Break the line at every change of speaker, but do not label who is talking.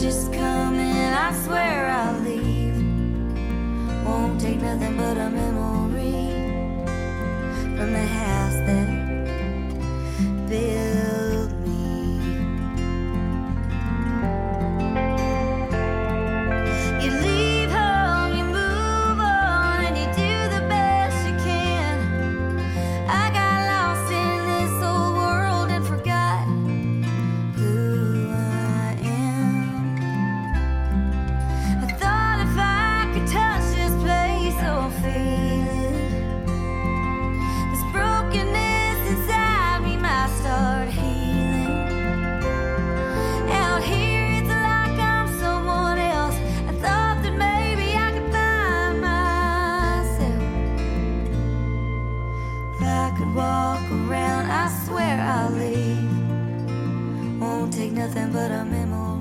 Just come and I swear I'll leave. Won't take nothing but a memory from the house. could walk around, I swear I'll leave. Won't take nothing but a memory.